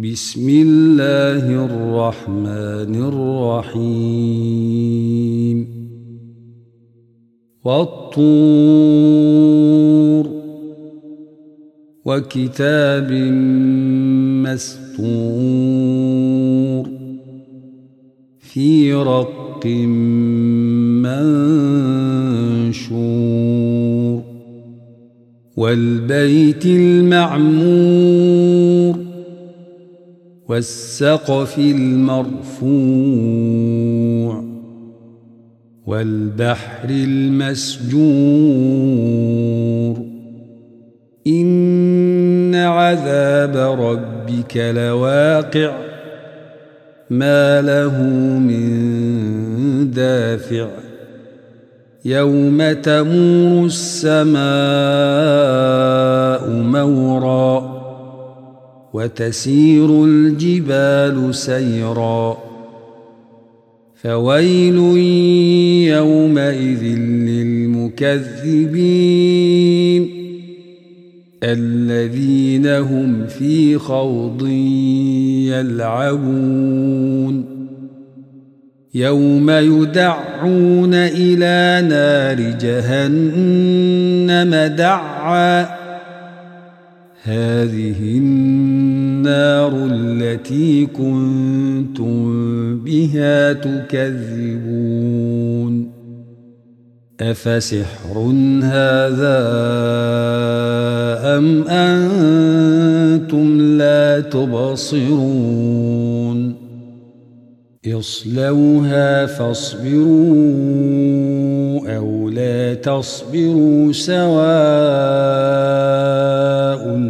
بسم الله الرحمن الرحيم. والطور وكتاب مستور في رق منشور. والبيت المعمور والسقف المرفوع والبحر المسجور إن عذاب ربك لواقع ما له من دافع يوم تمور السماء مورا وتسير الجبال سيرا. فويل يومئذ للمكذبين الذين هم في خوض يلعبون. يوم يدعون إلى نار جهنم دعًّا. هذه النار التي كنتم بها تكذبون. أفسحر هذا أم أنتم لا تبصرون؟ اصلوها فاصبروا أو لا تصبروا سواء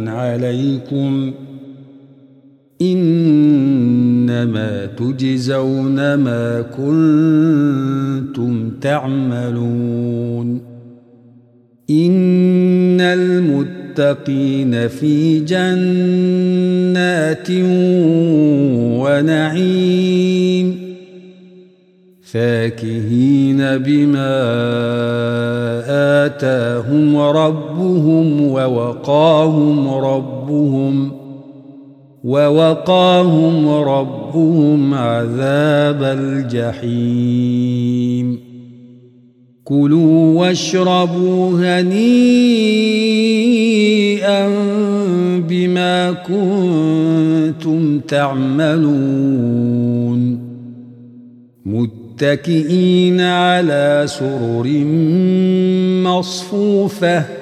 عليكم إنما تجزون ما كنتم تعملون. إن المتقين في جنات ونعيم. فاكهين بما آتاهم ربهم ووقاهم ربهم ووقاهم ربهم عذاب الجحيم. كلوا واشربوا هنيئا بما كنتم تعملون. متكئين على سرر مصفوفة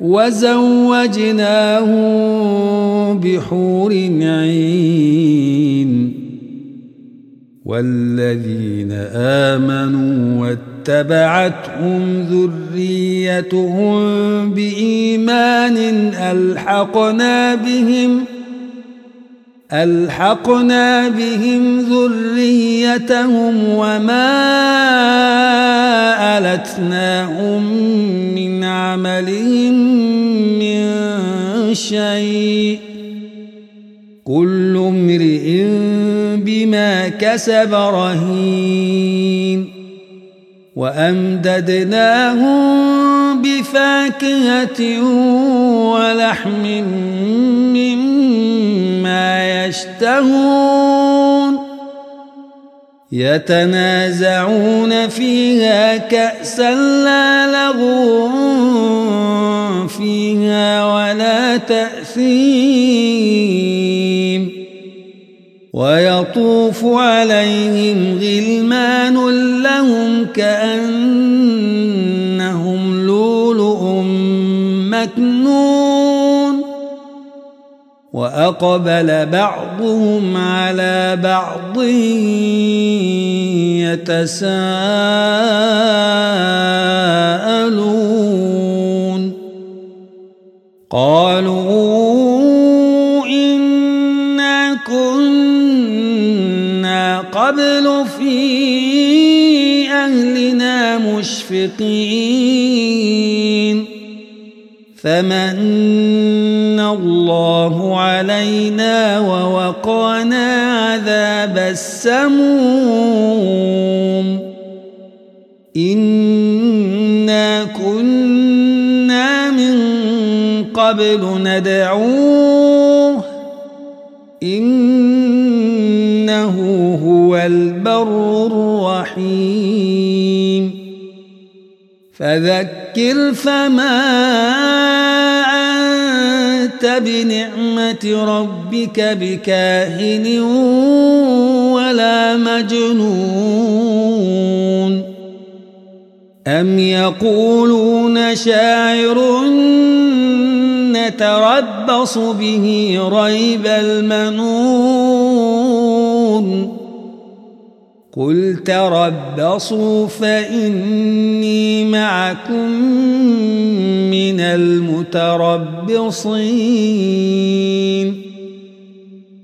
وزوجناهم بحور عين. والذين آمنوا واتبعتهم ذريتهم بإيمان ألحقنا بهم ۖ ألحقنا بهم ذريتهم وما ألتناهم من عملهم من شيء. كل امرئ بما كسب رهين. وأمددناهم بفاكهة ولحم مما يشتهون يتنازعون فيها كأسا لا لغو فيها ولا تأثيم ويطوف عليهم غلمان لهم كأنهم لؤلؤ مكنون وأقبل بعضهم على بعض يتساءلون. قالوا إنا كنا قبل في أهلنا مشفقين. فمن الله علينا ووقانا عذاب السموم. إنا كنا من قبل ندعوه. إنه هو البر الرحيم. فذكر فما أنت بنعمة ربك بكاهن ولا مجنون أم يقولون شاعر نتربص به ريب المنون قل تربصوا فإني معكم من المتربصين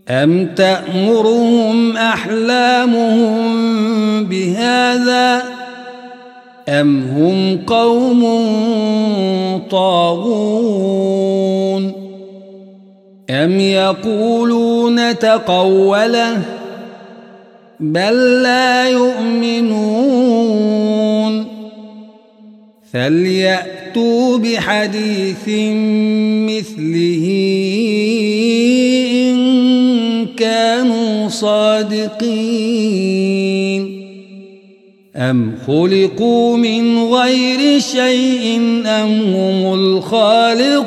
أم تأمرهم أحلامهم بهذا أم هم قوم طاغون أم يقولون تقوله بل لا يؤمنون. فليأتوا بحديث مثله إن كانوا صادقين. أم خلقوا من غير شيء أم هم الخالقون؟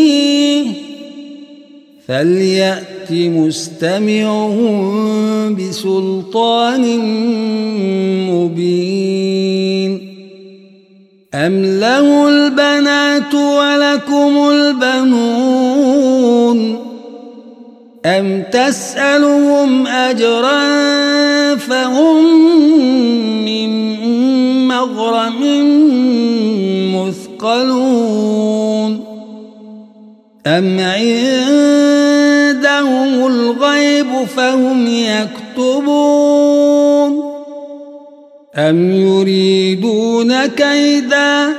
فليأت مستمعهم بسلطان مبين أم له البنات ولكم البنون أم تسألهم أجرا فهم من مغرم مثقلون أم الغيب فهم يكتبون أم يريدون كيدا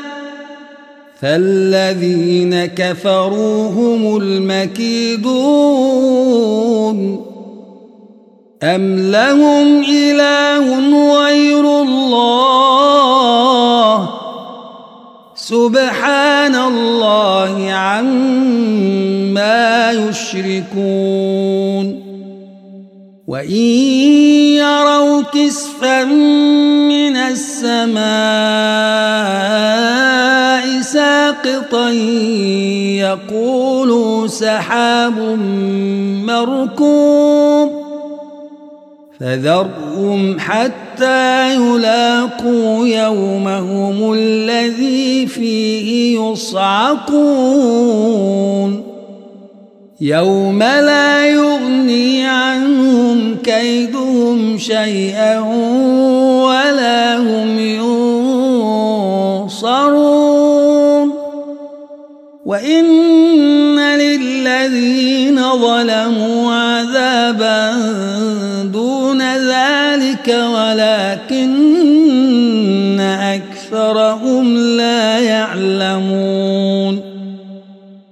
فالذين كفروا هم المكيدون أم لهم إله غير الله سبحان الله عما يشركون وإن يروا كسفا من السماء ساقطا يقولوا سحاب مركوب فذرهم حتى يلاقوا يومهم الذي فيه يصعقون يوم لا يغني شيئا ولا هم ينصرون. وإن للذين ظلموا عذابا دون ذلك ولكن أكثرهم لا يعلمون.